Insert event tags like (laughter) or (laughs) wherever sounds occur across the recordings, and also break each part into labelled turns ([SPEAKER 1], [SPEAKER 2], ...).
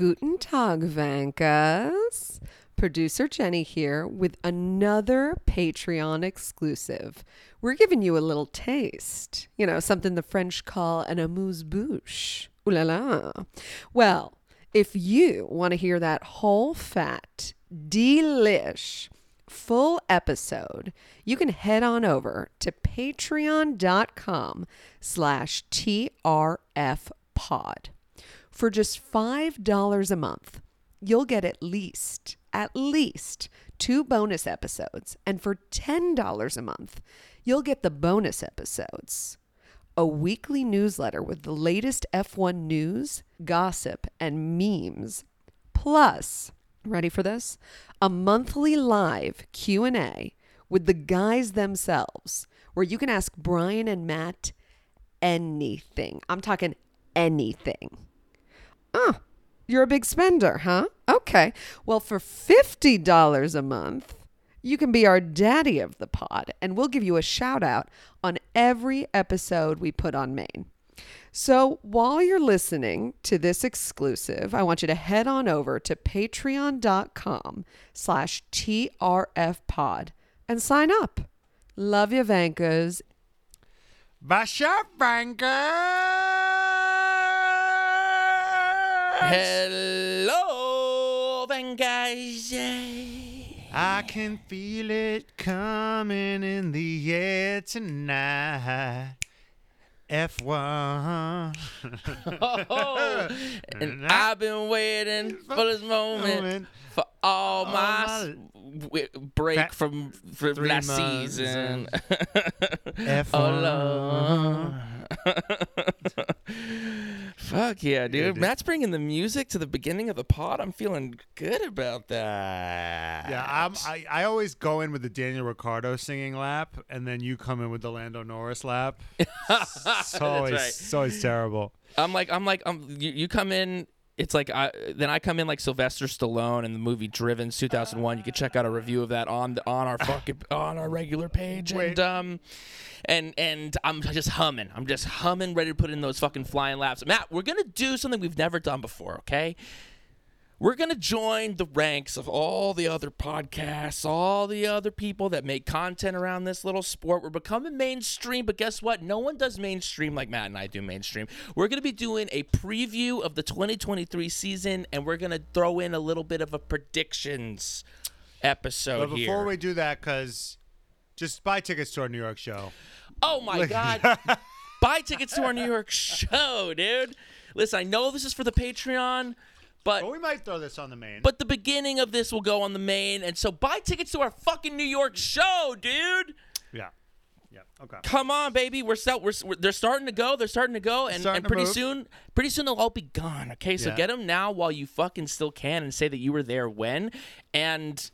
[SPEAKER 1] Guten Tag, Vankas. Producer Jenny here with another Patreon exclusive. We're giving you a little taste. You know, something the French call an amuse-bouche. Ooh la la. Well, if you want to hear that whole fat, delish, full episode, you can head on over to patreon.com slash TRF pod. For just $5 a month, you'll get at least, at least two bonus episodes. And for $10 a month, you'll get the bonus episodes. A weekly newsletter with the latest F1 news, gossip, and memes. Plus, ready for this? A monthly live Q&A with the guys themselves where you can ask Brian and Matt anything. I'm talking anything. Oh, you're a big spender, huh? Okay. Well, for $50 a month, you can be our daddy of the pod, and we'll give you a shout out on every episode we put on main. So while you're listening to this exclusive, I want you to head on over to patreon.com slash trfpod and sign up. Love you, Vankas.
[SPEAKER 2] Basha
[SPEAKER 3] Hello, guys.
[SPEAKER 2] I can feel it coming in the air tonight. F1. (laughs)
[SPEAKER 3] Oh, and (laughs) I've been waiting for this moment for all my
[SPEAKER 2] my
[SPEAKER 3] break from, from last season.
[SPEAKER 2] F1. (laughs)
[SPEAKER 3] Oh. Fuck yeah, dude.
[SPEAKER 2] dude.
[SPEAKER 3] Matt's bringing the music to the beginning of the pod. I'm feeling good about that.
[SPEAKER 2] Yeah, I'm, I, I always go in with the Daniel Ricciardo singing lap, and then you come in with the Lando Norris lap. (laughs) It's always,
[SPEAKER 3] right.
[SPEAKER 2] it's always terrible.
[SPEAKER 3] I'm like, I'm like, um, you, you come in. It's like I then I come in like Sylvester Stallone in the movie Driven 2001. You can check out a review of that on the, on our fucking (laughs) on our regular page.
[SPEAKER 2] Wait.
[SPEAKER 3] And um, and and I'm just humming. I'm just humming, ready to put in those fucking flying laps. Matt, we're gonna do something we've never done before. Okay. We're going to join the ranks of all the other podcasts, all the other people that make content around this little sport. We're becoming mainstream, but guess what? No one does mainstream like Matt and I do mainstream. We're going to be doing a preview of the 2023 season, and we're going to throw in a little bit of a predictions episode
[SPEAKER 2] But before
[SPEAKER 3] here.
[SPEAKER 2] we do that, because just buy tickets to our New York show.
[SPEAKER 3] Oh my god. (laughs) Buy tickets to our New York show, dude. Listen, I know this is for the Patreon, but
[SPEAKER 2] Well, we might throw this on the main.
[SPEAKER 3] but the beginning of this will go on the main, and so buy tickets to our fucking New York show, dude.
[SPEAKER 2] yeah. Yeah. Okay.
[SPEAKER 3] Come on, baby. We're, sell- we're, we're they're starting to go. They're starting to go, and, and pretty soon, pretty soon they'll all be gone. Okay, so
[SPEAKER 2] Yeah.
[SPEAKER 3] get them now while you fucking still can, and say that you were there when, and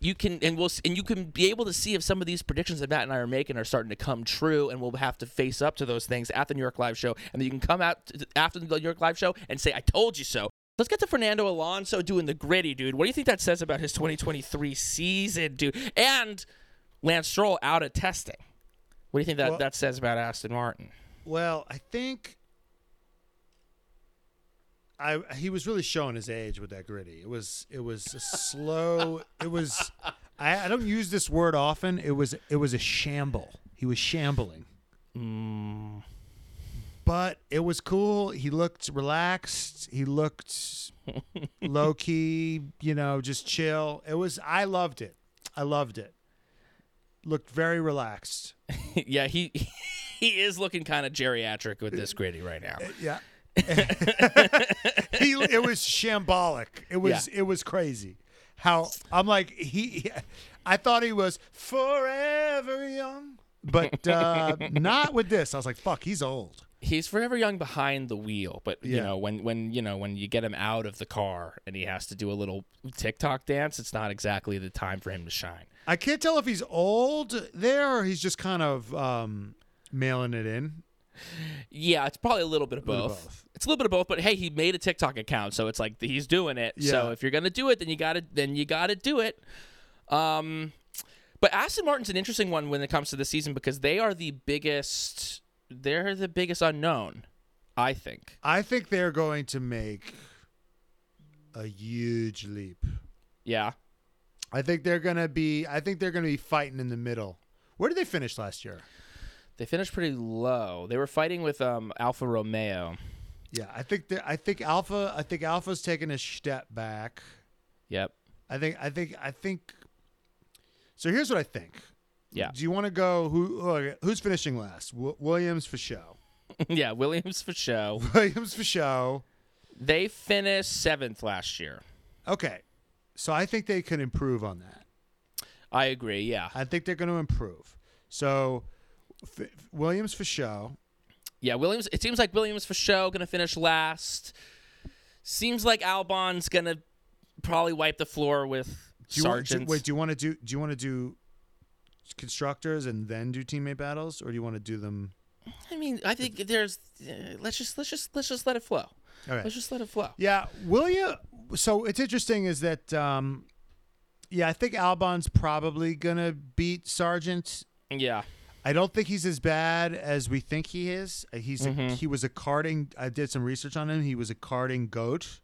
[SPEAKER 3] you can and we'll and you can be able to see if some of these predictions that Matt and I are making are starting to come true, and we'll have to face up to those things at the New York Live show, and then you can come out after the New York Live show and say, "I told you so." Let's get to Fernando Alonso doing the gritty, dude. What do you think that says about his 2023 season, dude? And Lance Stroll out of testing. What do you think that,
[SPEAKER 2] Well-
[SPEAKER 3] that says about Aston Martin?
[SPEAKER 2] Well, I think I he was really showing his age with that gritty. It was it was a slow. It was I, I don't use this word often. It was it was a shamble. He was shambling.
[SPEAKER 3] Mm,
[SPEAKER 2] But it was cool. He looked relaxed. He looked (laughs) low key, you know, just chill. It was I loved it. I loved it. Looked very relaxed. (laughs)
[SPEAKER 3] yeah, he (laughs) he is looking kind of geriatric with this gritty right now.
[SPEAKER 2] Yeah. he it was shambolic. It was it was crazy. How I'm like he I thought he was forever young. But uh not with this. I was like, fuck, he's old.
[SPEAKER 3] He's forever young behind the wheel, but you
[SPEAKER 2] Yeah.
[SPEAKER 3] know when when you know when you get him out of the car and he has to do a little TikTok dance, it's not exactly the time for him to shine.
[SPEAKER 2] I can't tell if he's old there or he's just kind of um, mailing it in.
[SPEAKER 3] Yeah, it's probably a little bit of both.
[SPEAKER 2] both.
[SPEAKER 3] It's a little bit of both, but hey, he made a TikTok account, so it's like he's doing it.
[SPEAKER 2] Yeah.
[SPEAKER 3] So if you're gonna do it, then you got to then you got to do it. Um, but Aston Martin's an interesting one when it comes to the season because they are the biggest. They're the biggest unknown, I think.
[SPEAKER 2] I think they're going to make a huge leap.
[SPEAKER 3] Yeah,
[SPEAKER 2] I think they're gonna be. I think they're gonna be fighting in the middle. Where did they finish last year?
[SPEAKER 3] they finished pretty low. They were fighting with um Alfa Romeo.
[SPEAKER 2] Yeah, I think I think Alpha. I think Alpha's taking a step back.
[SPEAKER 3] Yep.
[SPEAKER 2] I think. I think. I think. So here's what I think.
[SPEAKER 3] Yeah.
[SPEAKER 2] Do you want to go? Who? Who's finishing last? W- Williams for show. (laughs)
[SPEAKER 3] yeah. Williams for show. (laughs)
[SPEAKER 2] Williams for show.
[SPEAKER 3] They finished seventh last year.
[SPEAKER 2] Okay, so I think they can improve on that.
[SPEAKER 3] I agree. Yeah.
[SPEAKER 2] I think they're going to improve. So F- Williams for show.
[SPEAKER 3] Yeah, Williams. It seems like Williams for show gonna finish last. Seems like Albon's gonna probably wipe the floor with
[SPEAKER 2] Do you want, do, wait, do you want to do? Do you want to do constructors and then do teammate battles, or do you want to do them?
[SPEAKER 3] I mean, I think there's. Uh, let's just let's just let's just let it flow.
[SPEAKER 2] Okay.
[SPEAKER 3] Let's just let it flow.
[SPEAKER 2] Yeah, William. So it's interesting is that, um, yeah, I think Albon's probably gonna beat Sargent.
[SPEAKER 3] Yeah.
[SPEAKER 2] I don't think he's as bad as we think he is. Uh, He's a,
[SPEAKER 3] Mhm.
[SPEAKER 2] he was a karting. I did some research on him. He was a karting goat.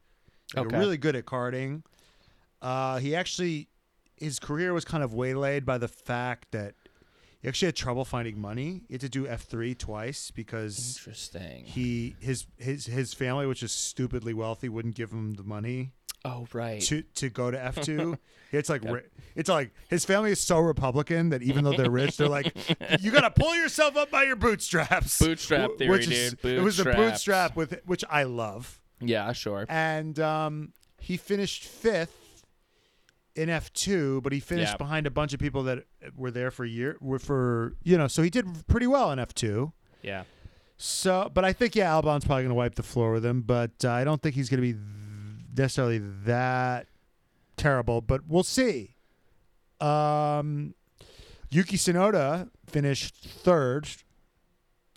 [SPEAKER 2] Like,
[SPEAKER 3] Okay.
[SPEAKER 2] Really good at karting. Uh, he actually, his career was kind of waylaid by the fact that he actually had trouble finding money. He had to do F three twice because
[SPEAKER 3] Interesting.
[SPEAKER 2] he his his his family, which is stupidly wealthy, wouldn't give him the money
[SPEAKER 3] Oh right.
[SPEAKER 2] to to go to F two. (laughs) it's like ri- it's like his family is so Republican that even though they're rich, they're like, (laughs) you gotta pull yourself up by your bootstraps. (laughs)
[SPEAKER 3] Bootstrap theory,
[SPEAKER 2] which is,
[SPEAKER 3] dude.
[SPEAKER 2] It was a bootstrap with which I love,
[SPEAKER 3] Yeah, sure.
[SPEAKER 2] and um, he finished fifth in F two, but he finished behind a bunch of people that were there for a year. Were for you know, so he did pretty well in F two.
[SPEAKER 3] Yeah.
[SPEAKER 2] So, but I think yeah, Albon's probably going to wipe the floor with him, but uh, I don't think he's going to be th- necessarily that terrible. But we'll see. Um, Yuki Tsunoda finished third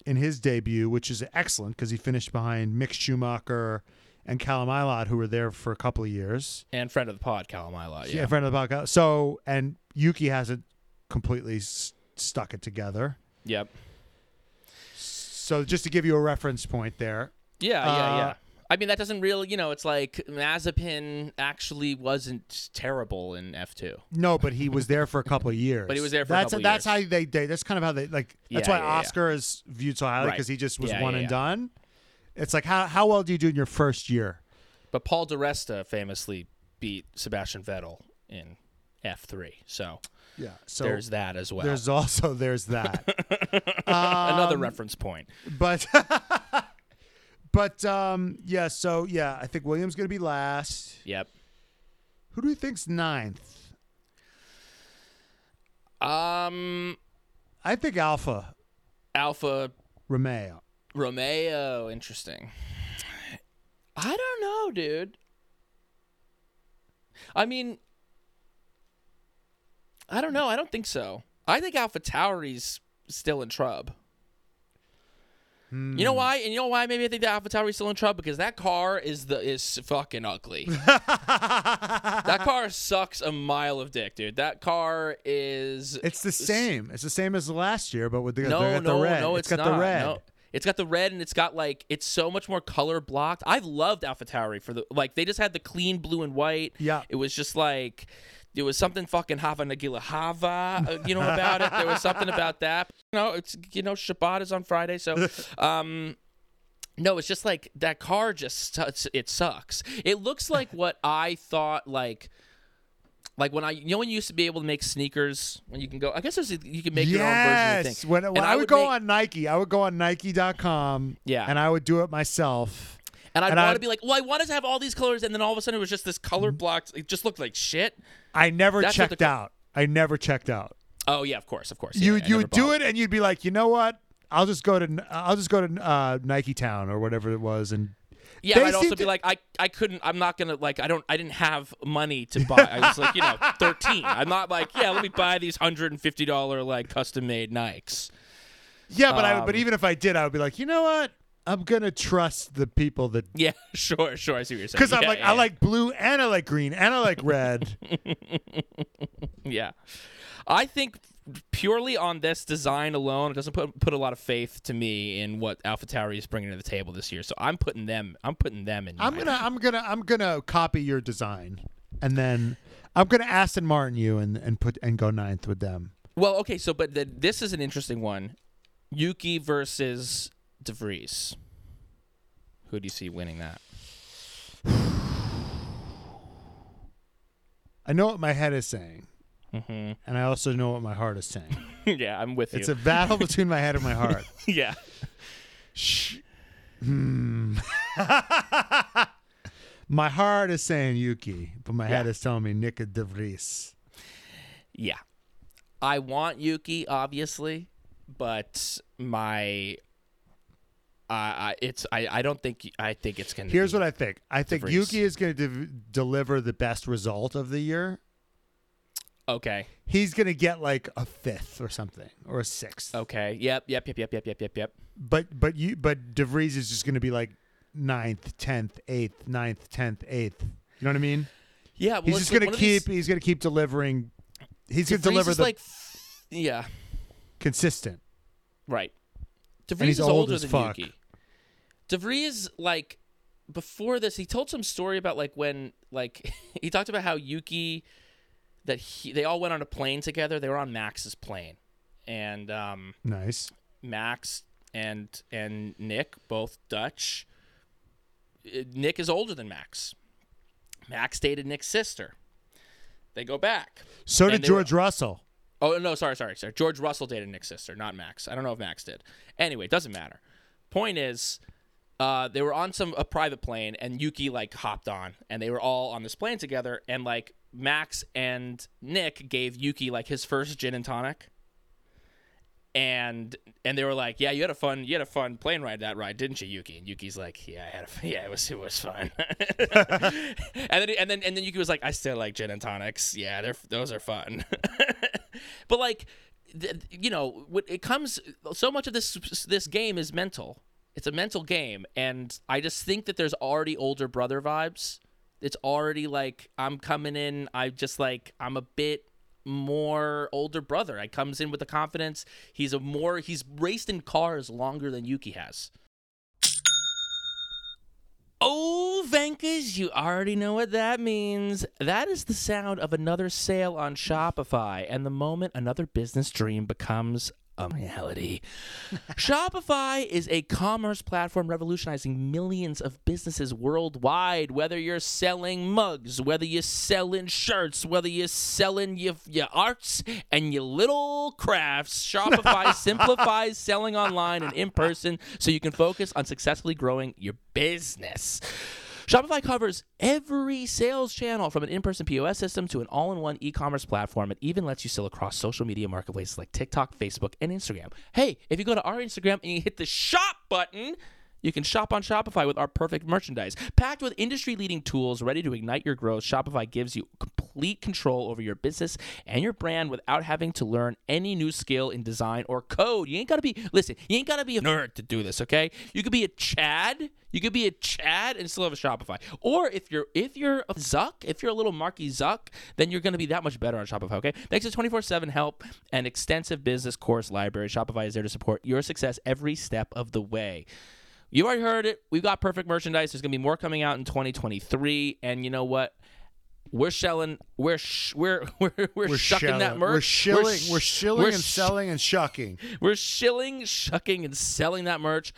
[SPEAKER 2] in his debut, which is excellent because he finished behind Mick Schumacher and Callum Ilott, who were there for a couple of years.
[SPEAKER 3] And friend of the pod, Callum Ilott. Yeah.
[SPEAKER 2] friend of the podcast. So, and Yuki hasn't completely s- stuck it together.
[SPEAKER 3] Yep.
[SPEAKER 2] So, just to give you a reference point there.
[SPEAKER 3] Yeah, yeah,
[SPEAKER 2] Uh,
[SPEAKER 3] yeah. I mean, that doesn't really, you know, it's like Mazepin actually wasn't terrible in F2.
[SPEAKER 2] No, but he was there for a couple of (laughs) years.
[SPEAKER 3] But he was there for a
[SPEAKER 2] that's
[SPEAKER 3] couple
[SPEAKER 2] that's
[SPEAKER 3] years.
[SPEAKER 2] how they, they that's kind of how they like. That's
[SPEAKER 3] Yeah,
[SPEAKER 2] why
[SPEAKER 3] yeah, yeah.
[SPEAKER 2] Oscar is viewed so highly
[SPEAKER 3] Right.
[SPEAKER 2] because he just was
[SPEAKER 3] Yeah,
[SPEAKER 2] one
[SPEAKER 3] yeah,
[SPEAKER 2] and
[SPEAKER 3] yeah.
[SPEAKER 2] done. It's like how how well do you do in your first year?
[SPEAKER 3] But Paul di Resta famously beat Sebastian Vettel in F3. So,
[SPEAKER 2] Yeah. So
[SPEAKER 3] there's that as well.
[SPEAKER 2] there's also there's that. (laughs)
[SPEAKER 3] Another
[SPEAKER 2] Um,
[SPEAKER 3] reference point.
[SPEAKER 2] but (laughs) but um yeah. So yeah, I think Williams gonna be last.
[SPEAKER 3] Yep.
[SPEAKER 2] Who do you think's ninth?
[SPEAKER 3] Um,
[SPEAKER 2] I think Alpha
[SPEAKER 3] Alfa
[SPEAKER 2] Romeo.
[SPEAKER 3] Romeo, interesting. I don't know, dude. I mean, I don't know. I don't think so. I think Alpha Tauri's still in trouble.
[SPEAKER 2] Hmm.
[SPEAKER 3] You know why? And you know why? Maybe I think that Alpha Tauri's still in trouble because that car is the is fucking ugly. (laughs) that car sucks a mile of dick, dude. That car is.
[SPEAKER 2] It's the same. It's the same as last year, but with the,
[SPEAKER 3] no,
[SPEAKER 2] they got
[SPEAKER 3] no,
[SPEAKER 2] the red.
[SPEAKER 3] no, it's, it's
[SPEAKER 2] got
[SPEAKER 3] not.
[SPEAKER 2] the red.
[SPEAKER 3] No. It's got the red and it's got like it's so much more color blocked. I've loved AlphaTauri for the like they just had the clean blue and white.
[SPEAKER 2] Yeah.
[SPEAKER 3] It was just like there was something fucking Hava Nagila Hava, uh, you know about it. There was (laughs) something about that. You know, it's you know Shabbat is on Friday, so (laughs) um no, it's just like that car just it sucks. It looks like what I thought like like when I you know when you used to be able to make sneakers when you can go I guess there's a, you can make your own version of the
[SPEAKER 2] yes.
[SPEAKER 3] thing.
[SPEAKER 2] When,
[SPEAKER 3] And
[SPEAKER 2] when I, would go
[SPEAKER 3] make-
[SPEAKER 2] on Nike, I would go on Nike.com.
[SPEAKER 3] Yeah.
[SPEAKER 2] And I would do it myself.
[SPEAKER 3] And I'd
[SPEAKER 2] And
[SPEAKER 3] want
[SPEAKER 2] I'd-
[SPEAKER 3] to be like, well, I wanted to have all these colors, and then all of a sudden it was just this color blocked. It just looked like shit.
[SPEAKER 2] I never
[SPEAKER 3] That's
[SPEAKER 2] checked
[SPEAKER 3] the-
[SPEAKER 2] out. I never checked out.
[SPEAKER 3] Oh yeah, of course, of course.
[SPEAKER 2] you
[SPEAKER 3] Yeah,
[SPEAKER 2] you would do it and you'd be like, you know what? I'll just go to I'll just go to uh, Nike Town or whatever it was, and
[SPEAKER 3] Yeah,
[SPEAKER 2] They
[SPEAKER 3] I'd also
[SPEAKER 2] seem
[SPEAKER 3] be
[SPEAKER 2] to-
[SPEAKER 3] like, I, I couldn't. I'm not gonna like. I don't. I didn't have money to buy. I was like, you know, (laughs) 13. I'm not like, yeah, let me buy these hundred and fifty dollar like custom made Nikes.
[SPEAKER 2] yeah, but I but
[SPEAKER 3] Um,
[SPEAKER 2] even if I did, I would be like, you know what? I'm gonna trust the people that (laughs)
[SPEAKER 3] Yeah, sure, sure. I see what you're saying.
[SPEAKER 2] because I'm like
[SPEAKER 3] yeah,
[SPEAKER 2] I like blue and I like green and I like red. (laughs)
[SPEAKER 3] Yeah, I think purely on this design alone, it doesn't put put a lot of faith to me in what AlphaTauri is bringing to the table this year. So I'm putting them. I'm putting them in.
[SPEAKER 2] I'm gonna I'm gonna I'm gonna copy your design, and then I'm gonna Aston Martin you and and put and go ninth with them.
[SPEAKER 3] Well, okay, so but the, this is an interesting one. Yuki versus De Vries. Who do you see winning that? (sighs)
[SPEAKER 2] I know what my head is saying,
[SPEAKER 3] hmm
[SPEAKER 2] and I also know what my heart is saying. (laughs)
[SPEAKER 3] yeah, I'm with you.
[SPEAKER 2] It's a battle between my head and my heart. (laughs)
[SPEAKER 3] yeah.
[SPEAKER 2] Shh. Hmm. (laughs) my heart is saying Yuki, but my head is telling me Nyck De Vries.
[SPEAKER 3] Yeah. I want Yuki, obviously, but my uh, I it's I, I don't think I think it's gonna
[SPEAKER 2] Here's what I think. I think
[SPEAKER 3] Vries.
[SPEAKER 2] Yuki is going to de- deliver the best result of the year.
[SPEAKER 3] Okay.
[SPEAKER 2] He's going to get like a fifth or something or a sixth.
[SPEAKER 3] Okay. Yep, yep, yep, yep, yep, yep, yep, yep.
[SPEAKER 2] But but you but DeVries is just going to be like ninth, tenth, eighth, ninth, tenth, eighth. You know what I mean?
[SPEAKER 3] Yeah, well,
[SPEAKER 2] he's just
[SPEAKER 3] like
[SPEAKER 2] gonna
[SPEAKER 3] of these-
[SPEAKER 2] keep. He's going to keep delivering. He's going to deliver the
[SPEAKER 3] like yeah,
[SPEAKER 2] consistent.
[SPEAKER 3] right.
[SPEAKER 2] he's
[SPEAKER 3] DeVries is
[SPEAKER 2] old
[SPEAKER 3] older
[SPEAKER 2] as
[SPEAKER 3] than
[SPEAKER 2] fuck.
[SPEAKER 3] Yuki. DeVries like before this, he told some story about like when like (laughs) he talked about how Yuki that he they all went on a plane together. They were on Max's plane, and um,
[SPEAKER 2] Nice.
[SPEAKER 3] Max and and Nyck both Dutch. Uh, Nyck is older than Max. Max dated Nyck's sister. They go back.
[SPEAKER 2] So did
[SPEAKER 3] they were-
[SPEAKER 2] George Russell.
[SPEAKER 3] Oh no, sorry, sorry, sorry. George Russell dated Nyck's sister, not Max. I don't know if Max did. Anyway, it doesn't matter. Point is, uh, they were on some a private plane, and Yuki like hopped on, and they were all on this plane together, and like Max and Nyck gave Yuki like his first gin and tonic. And and they were like, yeah, you had a fun, you had a fun plane ride that ride, didn't you, Yuki? And Yuki's like, yeah, I had a, yeah, it was it was fun. (laughs) and then and then and then Yuki was like, I still like gin and tonics. Yeah, they're those are fun. (laughs) but like, you know, it comes so much of this this game is mental. It's a mental game, and I just think that there's already older brother vibes. It's already like I'm coming in. I just like I'm a bit more older brother. I comes in with the confidence. He's a more he's raced in cars longer than Yuki has. Oh, Venkas, you already know what that means. That is the sound of another sale on Shopify and the moment another business dream becomes a reality. (laughs) Shopify is a commerce platform revolutionizing millions of businesses worldwide. Whether you're selling mugs, whether you're selling shirts, whether you're selling your, your arts and your little crafts, Shopify (laughs) simplifies selling online and in person so you can focus on successfully growing your business. Shopify covers every sales channel from an in person POS system to an all in one e commerce platform. It even lets you sell across social media marketplaces like TikTok, Facebook, and Instagram. Hey, if you go to our Instagram and you hit the shop button, you can shop on Shopify with our perfect merchandise. Packed with industry leading tools ready to ignite your growth, Shopify gives you complete control over your business and your brand without having to learn any new skill in design or code. You ain't gotta be, listen, you ain't gotta be a nerd to do this, okay? You could be a Chad. You could be a Chad and still have a Shopify. Or if you're if you're a Zuck, if you're a little Marky Zuck, then you're gonna be that much better on Shopify, okay? Thanks to 24-7 help and extensive business course library, Shopify is there to support your success every step of the way. You already heard it. We've got perfect merchandise. There's gonna be more coming out in 2023, and you know what? We're shelling. We're sh- we're (laughs) we're we're,
[SPEAKER 2] We're
[SPEAKER 3] shucking that merch.
[SPEAKER 2] We're shilling.
[SPEAKER 3] sh-
[SPEAKER 2] We're shilling
[SPEAKER 3] we're
[SPEAKER 2] and selling and shucking.
[SPEAKER 3] we're shilling, shucking, and selling that merch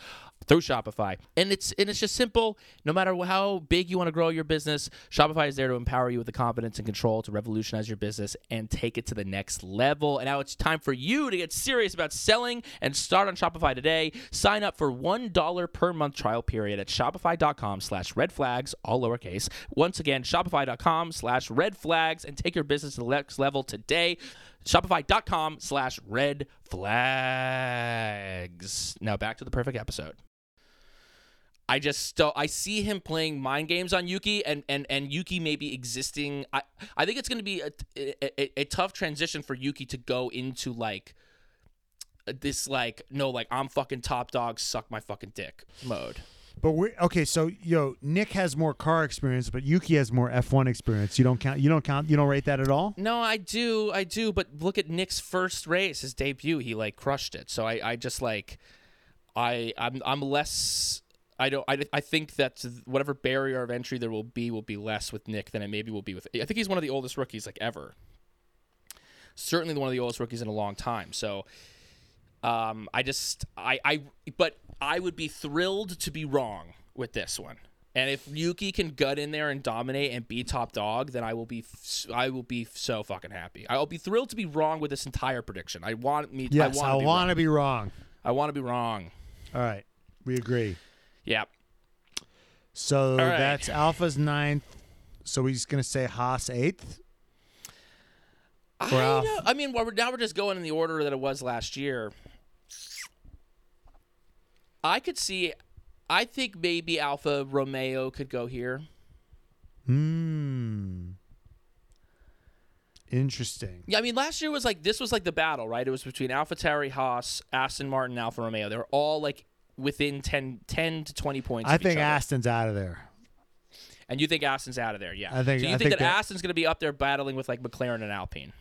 [SPEAKER 3] through Shopify. And it's and it's just simple. No matter how big you want to grow your business, Shopify is there to empower you with the confidence and control to revolutionize your business and take it to the next level. And now it's time for you to get serious about selling and start on Shopify today. Sign up for $1 per month trial period at shopify.com slash red flags, all lowercase. Once again, shopify.com slash red flags and take your business to the next level today. Shopify.com slash red flags. Now back to the perfect episode. I just still I see him playing mind games on Yuki and and and Yuki maybe existing. I I think it's going to be a, a a tough transition for Yuki to go into like this like no like I'm fucking top dog suck my fucking dick mode.
[SPEAKER 2] But we okay. So yo, Nyck has more car experience, but Yuki has more F1 experience. You don't count. You don't count. You don't rate that at all.
[SPEAKER 3] No, I do, I do. But look at Nyck's first race, his debut. He like crushed it. So I, I just like, I, I'm, I'm less. I don't. I, I think that whatever barrier of entry there will be will be less with Nyck than it maybe will be with. I think he's one of the oldest rookies like ever. Certainly one of the oldest rookies in a long time. So, um, I just, I, I, but I would be thrilled to be wrong with this one. And if Yuki can gut in there and dominate and be top dog, then I will be f- I will be so fucking happy. I'll be thrilled to be wrong with this entire prediction. I want me.
[SPEAKER 2] Yes,
[SPEAKER 3] I want to
[SPEAKER 2] be wrong.
[SPEAKER 3] I want to be wrong.
[SPEAKER 2] All right, we agree.
[SPEAKER 3] Yeah.
[SPEAKER 2] So
[SPEAKER 3] right.
[SPEAKER 2] that's Alpha's ninth. So he's gonna say Haas eighth.
[SPEAKER 3] I, know- I mean, well, we're, now we're just going in the order that it was last year. I could see. I think maybe Alfa Romeo could go here.
[SPEAKER 2] Hmm. Interesting.
[SPEAKER 3] Yeah, I mean, last year was like this was like the battle, right? It was between Alpha Tauri Haas, Aston Martin, Alfa Romeo. They were all like within 10, 10 to twenty points.
[SPEAKER 2] I think. Aston's out of there.
[SPEAKER 3] And you think Aston's out of there? Yeah.
[SPEAKER 2] I think-
[SPEAKER 3] So you
[SPEAKER 2] I
[SPEAKER 3] think,
[SPEAKER 2] think
[SPEAKER 3] that,
[SPEAKER 2] that-
[SPEAKER 3] Aston's going to be up there battling with like McLaren and Alpine?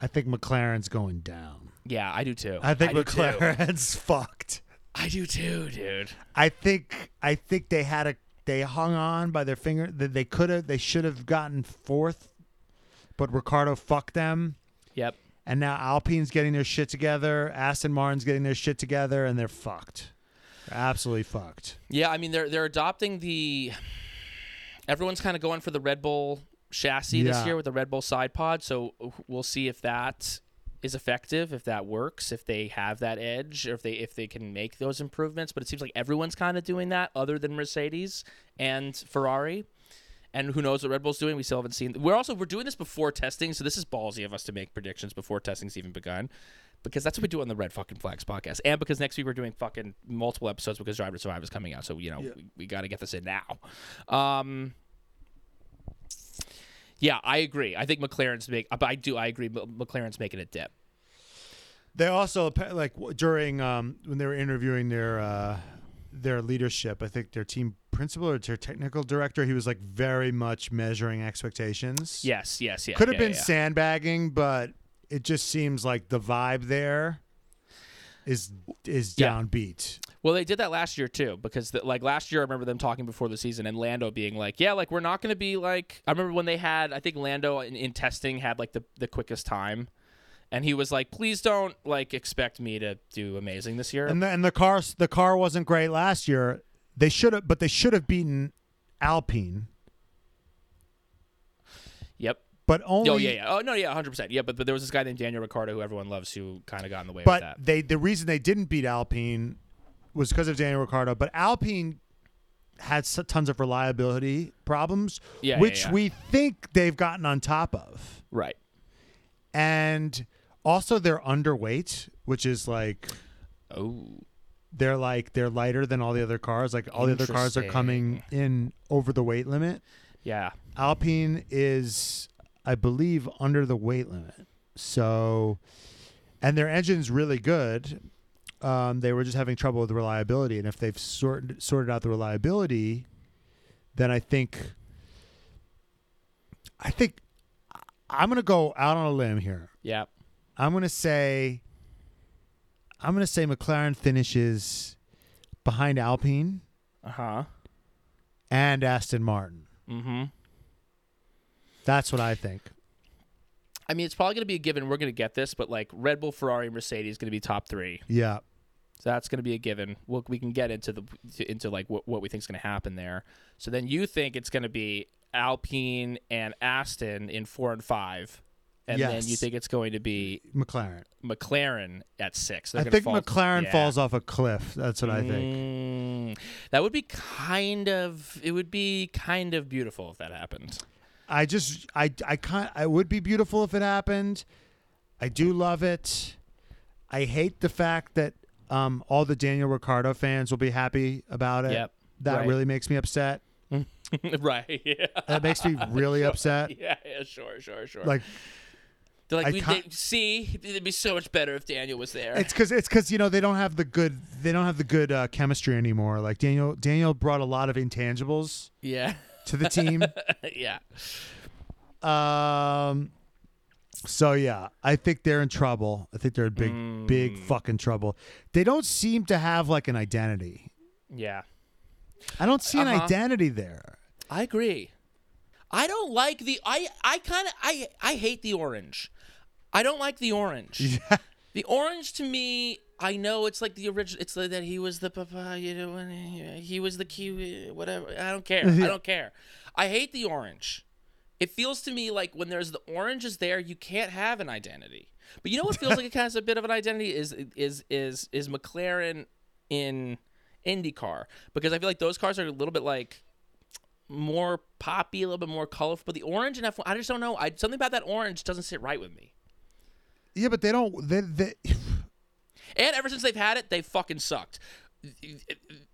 [SPEAKER 2] I think McLaren's going down.
[SPEAKER 3] Yeah, I do too.
[SPEAKER 2] I think
[SPEAKER 3] too.
[SPEAKER 2] McLaren's (laughs) fucked.
[SPEAKER 3] I do too, dude.
[SPEAKER 2] I think I think they had a they hung on by their finger that they could have they should have gotten fourth, but Ricciardo fucked them.
[SPEAKER 3] Yep.
[SPEAKER 2] And now Alpine's getting their shit together, Aston Martin's getting their shit together, and they're fucked. Absolutely fucked.
[SPEAKER 3] Yeah, I mean they're they're adopting the. Everyone's kind of going for the Red Bull chassis this year with the Red Bull side pod, so we'll see if that is effective, if that works, if they have that edge, or if they if they can make those improvements. But it seems like everyone's kind of doing that, other than Mercedes and Ferrari. And who knows what Red Bull's doing? We still haven't seen. We're also we're doing this before testing, so this is ballsy of us to make predictions before testing's even begun, because that's what we do on the Red Fucking Flags podcast, and because next week we're doing fucking multiple episodes because Drive to Survive is coming out, so you know we, we got to get this in now. Um, yeah, I agree. I think McLaren's make, but I do I agree. McLaren's making a dip.
[SPEAKER 2] They also like during um, when they were interviewing their uh, their leadership, I think their team principal or their technical director, he was like very much measuring expectations.
[SPEAKER 3] Yes, yes, yes.
[SPEAKER 2] could have
[SPEAKER 3] yeah,
[SPEAKER 2] been
[SPEAKER 3] yeah.
[SPEAKER 2] sandbagging, but it just seems like the vibe there is is
[SPEAKER 3] Yeah.
[SPEAKER 2] downbeat.
[SPEAKER 3] Well, they did that last year too, because the, like last year, I remember them talking before the season and Lando being like, "Yeah, like we're not going to be like." I remember when they had, I think Lando in, in testing had like the the quickest time, and he was like, "Please don't like expect me to do amazing this year."
[SPEAKER 2] And the, and the car the car wasn't great last year. They should have, but they should have beaten Alpine. But only.
[SPEAKER 3] Oh yeah, yeah. Oh no, yeah, hundred percent. Yeah, but but there was this guy named Daniel Ricciardo who everyone loves who kind of got in the way
[SPEAKER 2] But
[SPEAKER 3] that.
[SPEAKER 2] they the reason they didn't beat Alpine was because of Daniel Ricciardo. But Alpine had tons of reliability problems,
[SPEAKER 3] Yeah, yeah,
[SPEAKER 2] which
[SPEAKER 3] yeah.
[SPEAKER 2] we think they've gotten on top of,
[SPEAKER 3] Right.
[SPEAKER 2] and also they're underweight, which is like
[SPEAKER 3] Oh.
[SPEAKER 2] they're like they're lighter than all the other cars. Like all the other cars are coming in over the weight limit.
[SPEAKER 3] Yeah.
[SPEAKER 2] Alpine is, I believe, under the weight limit. So, and their engine's really good. Um, they were just having trouble with reliability, and if they've sorted sorted out the reliability, then I think, I think, I'm gonna go out on a limb here.
[SPEAKER 3] Yeah.
[SPEAKER 2] I'm gonna say, I'm gonna say McLaren finishes behind Alpine
[SPEAKER 3] Uh huh.
[SPEAKER 2] and Aston Martin.
[SPEAKER 3] Mm-hmm.
[SPEAKER 2] That's what I think.
[SPEAKER 3] I mean, it's probably going to be a given. We're going to get this, but like Red Bull, Ferrari, Mercedes going to be top three.
[SPEAKER 2] Yeah.
[SPEAKER 3] So that's going to be a given. We'll, we can get into the into like what, what we think is going to happen there. So then you think it's going to be Alpine and Aston in four and five, and then you think it's going to be
[SPEAKER 2] McLaren.
[SPEAKER 3] McLaren at six. They're
[SPEAKER 2] I think
[SPEAKER 3] fall-
[SPEAKER 2] McLaren
[SPEAKER 3] yeah.
[SPEAKER 2] falls off a cliff. That's what I think.
[SPEAKER 3] Mm, that would be kind of. It would be kind of beautiful if that happened.
[SPEAKER 2] I just I I can't. it would be beautiful if it happened. I do love it. I hate the fact that um, all the Daniel Ricciardo fans will be happy about it.
[SPEAKER 3] Yep.
[SPEAKER 2] That
[SPEAKER 3] Right.
[SPEAKER 2] really makes me upset. (laughs)
[SPEAKER 3] right. Yeah.
[SPEAKER 2] That makes me really (laughs) upset. (laughs)
[SPEAKER 3] Yeah, yeah, sure, sure, sure.
[SPEAKER 2] Like
[SPEAKER 3] They're like, we, they, see, it'd be so much better if Daniel was there.
[SPEAKER 2] it's because it's because you know they don't have the good they don't have the good uh, chemistry anymore. Like Daniel Daniel brought a lot of intangibles
[SPEAKER 3] yeah,
[SPEAKER 2] to the team. (laughs)
[SPEAKER 3] yeah.
[SPEAKER 2] Um. So yeah, I think they're in trouble. I think they're in big, big
[SPEAKER 3] Mm.
[SPEAKER 2] fucking trouble. They don't seem to have like an identity.
[SPEAKER 3] Yeah.
[SPEAKER 2] I don't see an
[SPEAKER 3] Uh-huh.
[SPEAKER 2] identity there.
[SPEAKER 3] I agree. I don't like the I I kind of I I hate the orange. I don't like the orange. (laughs) The orange to me, I know it's like the original. It's like that he was the papa, you know, and he, he was the kiwi, whatever. I don't care. I (laughs) don't care. I hate the orange. It feels to me like when there's the orange is there, you can't have an identity. But you know what feels like it (laughs) has a bit of an identity is is is is McLaren in IndyCar because I feel like those cars are a little bit like more poppy, a little bit more colorful. But the orange in F1, I just don't know. I something about that orange doesn't sit right with me.
[SPEAKER 2] Yeah, but they don't. They, they
[SPEAKER 3] And ever since they've had it, they fucking sucked.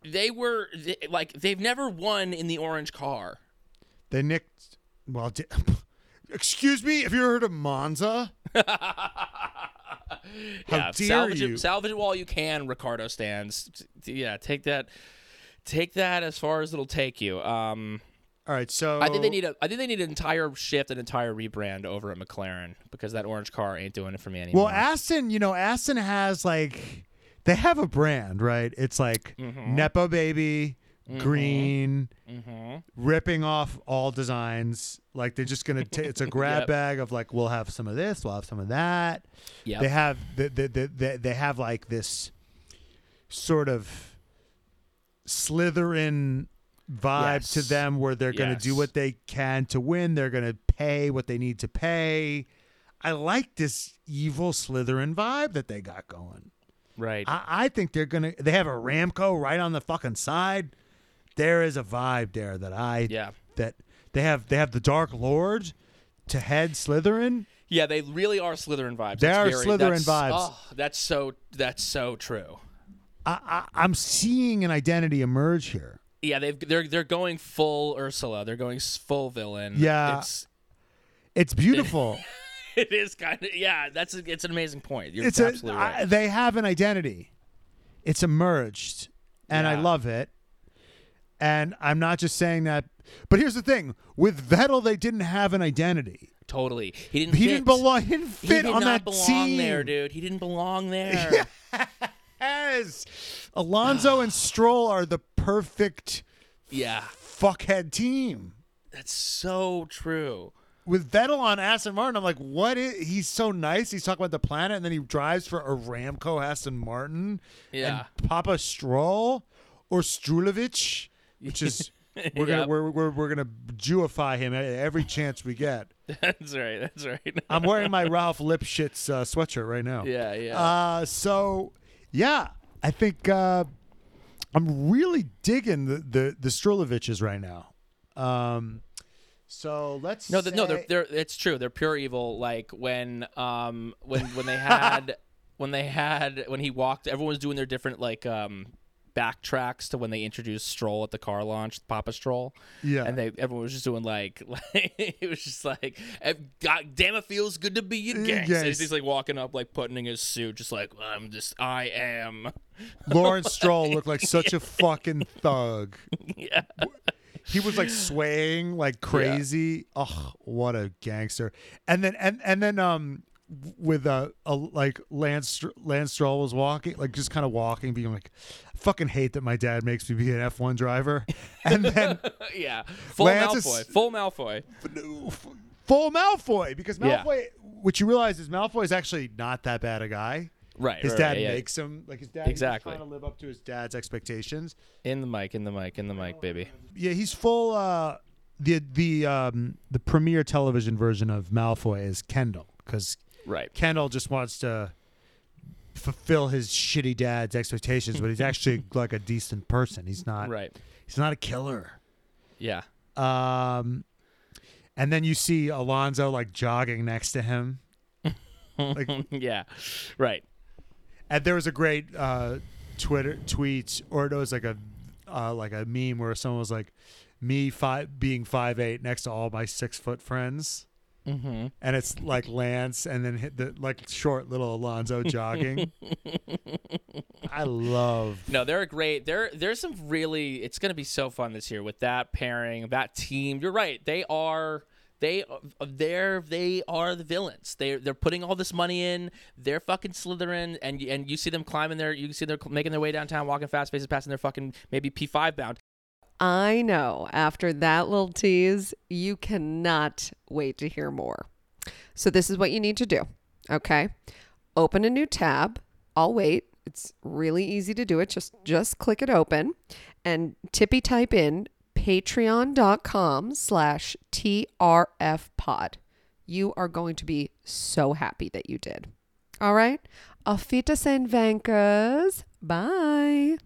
[SPEAKER 3] They were like they've never won in the orange car.
[SPEAKER 2] they nicked. Well, di- (laughs) excuse me. Have you ever heard of Monza? (laughs) How
[SPEAKER 3] yeah,
[SPEAKER 2] dare
[SPEAKER 3] salvage
[SPEAKER 2] you?
[SPEAKER 3] it, salvage it while you can. Ricciardo stands. Yeah, take that, take that as far as it'll take you. Um,
[SPEAKER 2] All right, so
[SPEAKER 3] I think they need a. I think they need an entire shift, an entire rebrand over at McLaren because that orange car ain't doing it for me anymore.
[SPEAKER 2] Well, Aston, you know, Aston has like they have a brand, right? It's like
[SPEAKER 3] Mm-hmm.
[SPEAKER 2] Nepo Baby, green,
[SPEAKER 3] hmm
[SPEAKER 2] ripping off all designs. Like they're just gonna. ta it's a (laughs) grab
[SPEAKER 3] Yep.
[SPEAKER 2] bag of like we'll have some of this, we'll have some of that.
[SPEAKER 3] Yep.
[SPEAKER 2] They have the, the, the, the, they have like this sort of Slytherin vibe to them where they're going to do what they can to win. They're going to pay what they need to pay. I like this evil Slytherin vibe that they got going.
[SPEAKER 3] right.
[SPEAKER 2] I, I think they're going to, they have Aramco right on the fucking side. There is a vibe there that I,
[SPEAKER 3] yeah.
[SPEAKER 2] that they have, they have the Dark Lord to head Slytherin.
[SPEAKER 3] Yeah, they really are Slytherin vibes.
[SPEAKER 2] They
[SPEAKER 3] That's
[SPEAKER 2] are
[SPEAKER 3] very-
[SPEAKER 2] Slytherin vibes.
[SPEAKER 3] Oh, that's so. That's so true.
[SPEAKER 2] I, I, I'm seeing an identity emerge here.
[SPEAKER 3] Yeah, they've they're they're going full Ursula. They're going full villain.
[SPEAKER 2] Yeah.
[SPEAKER 3] it's
[SPEAKER 2] It's beautiful. (laughs)
[SPEAKER 3] it is kind of yeah. That's a, it's an amazing point. You're
[SPEAKER 2] it's a,
[SPEAKER 3] absolutely
[SPEAKER 2] I-
[SPEAKER 3] right.
[SPEAKER 2] they have an identity. It's emerged, and I love it. And I'm not just saying that, but here's the thing: with Vettel, they didn't have an identity.
[SPEAKER 3] totally. He didn't.
[SPEAKER 2] He
[SPEAKER 3] fit.
[SPEAKER 2] didn't belong. He didn't
[SPEAKER 3] He
[SPEAKER 2] fit
[SPEAKER 3] did
[SPEAKER 2] on that
[SPEAKER 3] belong
[SPEAKER 2] team.
[SPEAKER 3] there, dude. He didn't belong there. (laughs)
[SPEAKER 2] Yes, Alonso and Stroll are the perfect
[SPEAKER 3] yeah,
[SPEAKER 2] fuckhead team.
[SPEAKER 3] that's so true.
[SPEAKER 2] with Vettel on Aston Martin, I'm like, what is he's so nice. He's talking about the planet, and then he drives for Aramco Aston Martin.
[SPEAKER 3] Yeah.
[SPEAKER 2] And Papa Stroll or Strulovich, which is (laughs) we're gonna
[SPEAKER 3] Yep.
[SPEAKER 2] we're, we're, we're gonna Jewify him every chance we get. (laughs)
[SPEAKER 3] That's right. That's right. (laughs)
[SPEAKER 2] I'm wearing my Ralph Lipschitz uh, sweatshirt right now.
[SPEAKER 3] yeah, yeah.
[SPEAKER 2] Uh, so yeah, I think uh, I'm really digging the the the Struloviches right now. Um, so let's
[SPEAKER 3] No, th no, they're they're it's true. They're pure evil. Like when um when when they had (laughs) when they had when he walked, everyone was doing their different like um backtracks to when they introduced Stroll at the car launch, Papa Stroll.
[SPEAKER 2] Yeah.
[SPEAKER 3] and they everyone was just doing like (laughs) like it was just like God damn it feels good to be a gangster.
[SPEAKER 2] Yes.
[SPEAKER 3] He's like walking up like putting in his suit, just like I'm just I am. (laughs)
[SPEAKER 2] Lawrence Stroll looked like (laughs) such a fucking thug.
[SPEAKER 3] yeah.
[SPEAKER 2] He was like swaying like crazy. Oh, what a gangster! And then and and then um with uh, a like Lance Lance Stroll was walking like just kind of walking, being like, I fucking hate that my dad makes me be an F one driver. (laughs) And then
[SPEAKER 3] yeah. Full
[SPEAKER 2] Lance is-
[SPEAKER 3] Malfoy. Full Malfoy.
[SPEAKER 2] full Malfoy because
[SPEAKER 3] Yeah.
[SPEAKER 2] Malfoy. What you realize is Malfoy is actually not that bad a guy.
[SPEAKER 3] Right.
[SPEAKER 2] His
[SPEAKER 3] right,
[SPEAKER 2] dad
[SPEAKER 3] right, yeah.
[SPEAKER 2] makes him like his dad.
[SPEAKER 3] Exactly.
[SPEAKER 2] Trying to live up to his dad's expectations.
[SPEAKER 3] in the mic, in the mic, in the mic, baby.
[SPEAKER 2] Yeah, he's full. Uh, the the um the premiere television version of Malfoy is Kendall because
[SPEAKER 3] Right.
[SPEAKER 2] Kendall just wants to fulfill his shitty dad's expectations, but he's (laughs) actually like a decent person. He's not.
[SPEAKER 3] Right.
[SPEAKER 2] He's not a killer.
[SPEAKER 3] Yeah.
[SPEAKER 2] Um, and then you see Alonso like jogging next to him. Like, (laughs)
[SPEAKER 3] yeah, right.
[SPEAKER 2] and there was a great uh, Twitter tweet, or it was like a uh, like a meme where someone was like, "Me five being five eight next to all my six foot friends."
[SPEAKER 3] Mm-hmm.
[SPEAKER 2] and it's like Lance, and then hit the like short little Alonso (laughs) jogging. I love.
[SPEAKER 3] No, they're a great. There, there's some really. It's going to be so fun this year with that pairing, that team. You're right. They are. They, they're, they are the villains. They, they're putting all this money in. They're fucking Slytherin, and and you see them climbing there. You see them making their way downtown, walking fast faces, passing their fucking maybe P5 bound.
[SPEAKER 1] I know after that little tease, you cannot wait to hear more. So, this is what you need to do. Okay. Open a new tab. I'll wait. It's really easy to do it. Just just click it open and tippy type in patreon.com slash TRF pod. You are going to be so happy that you did. All right. Auf Wiedersehen, Vankers. Bye.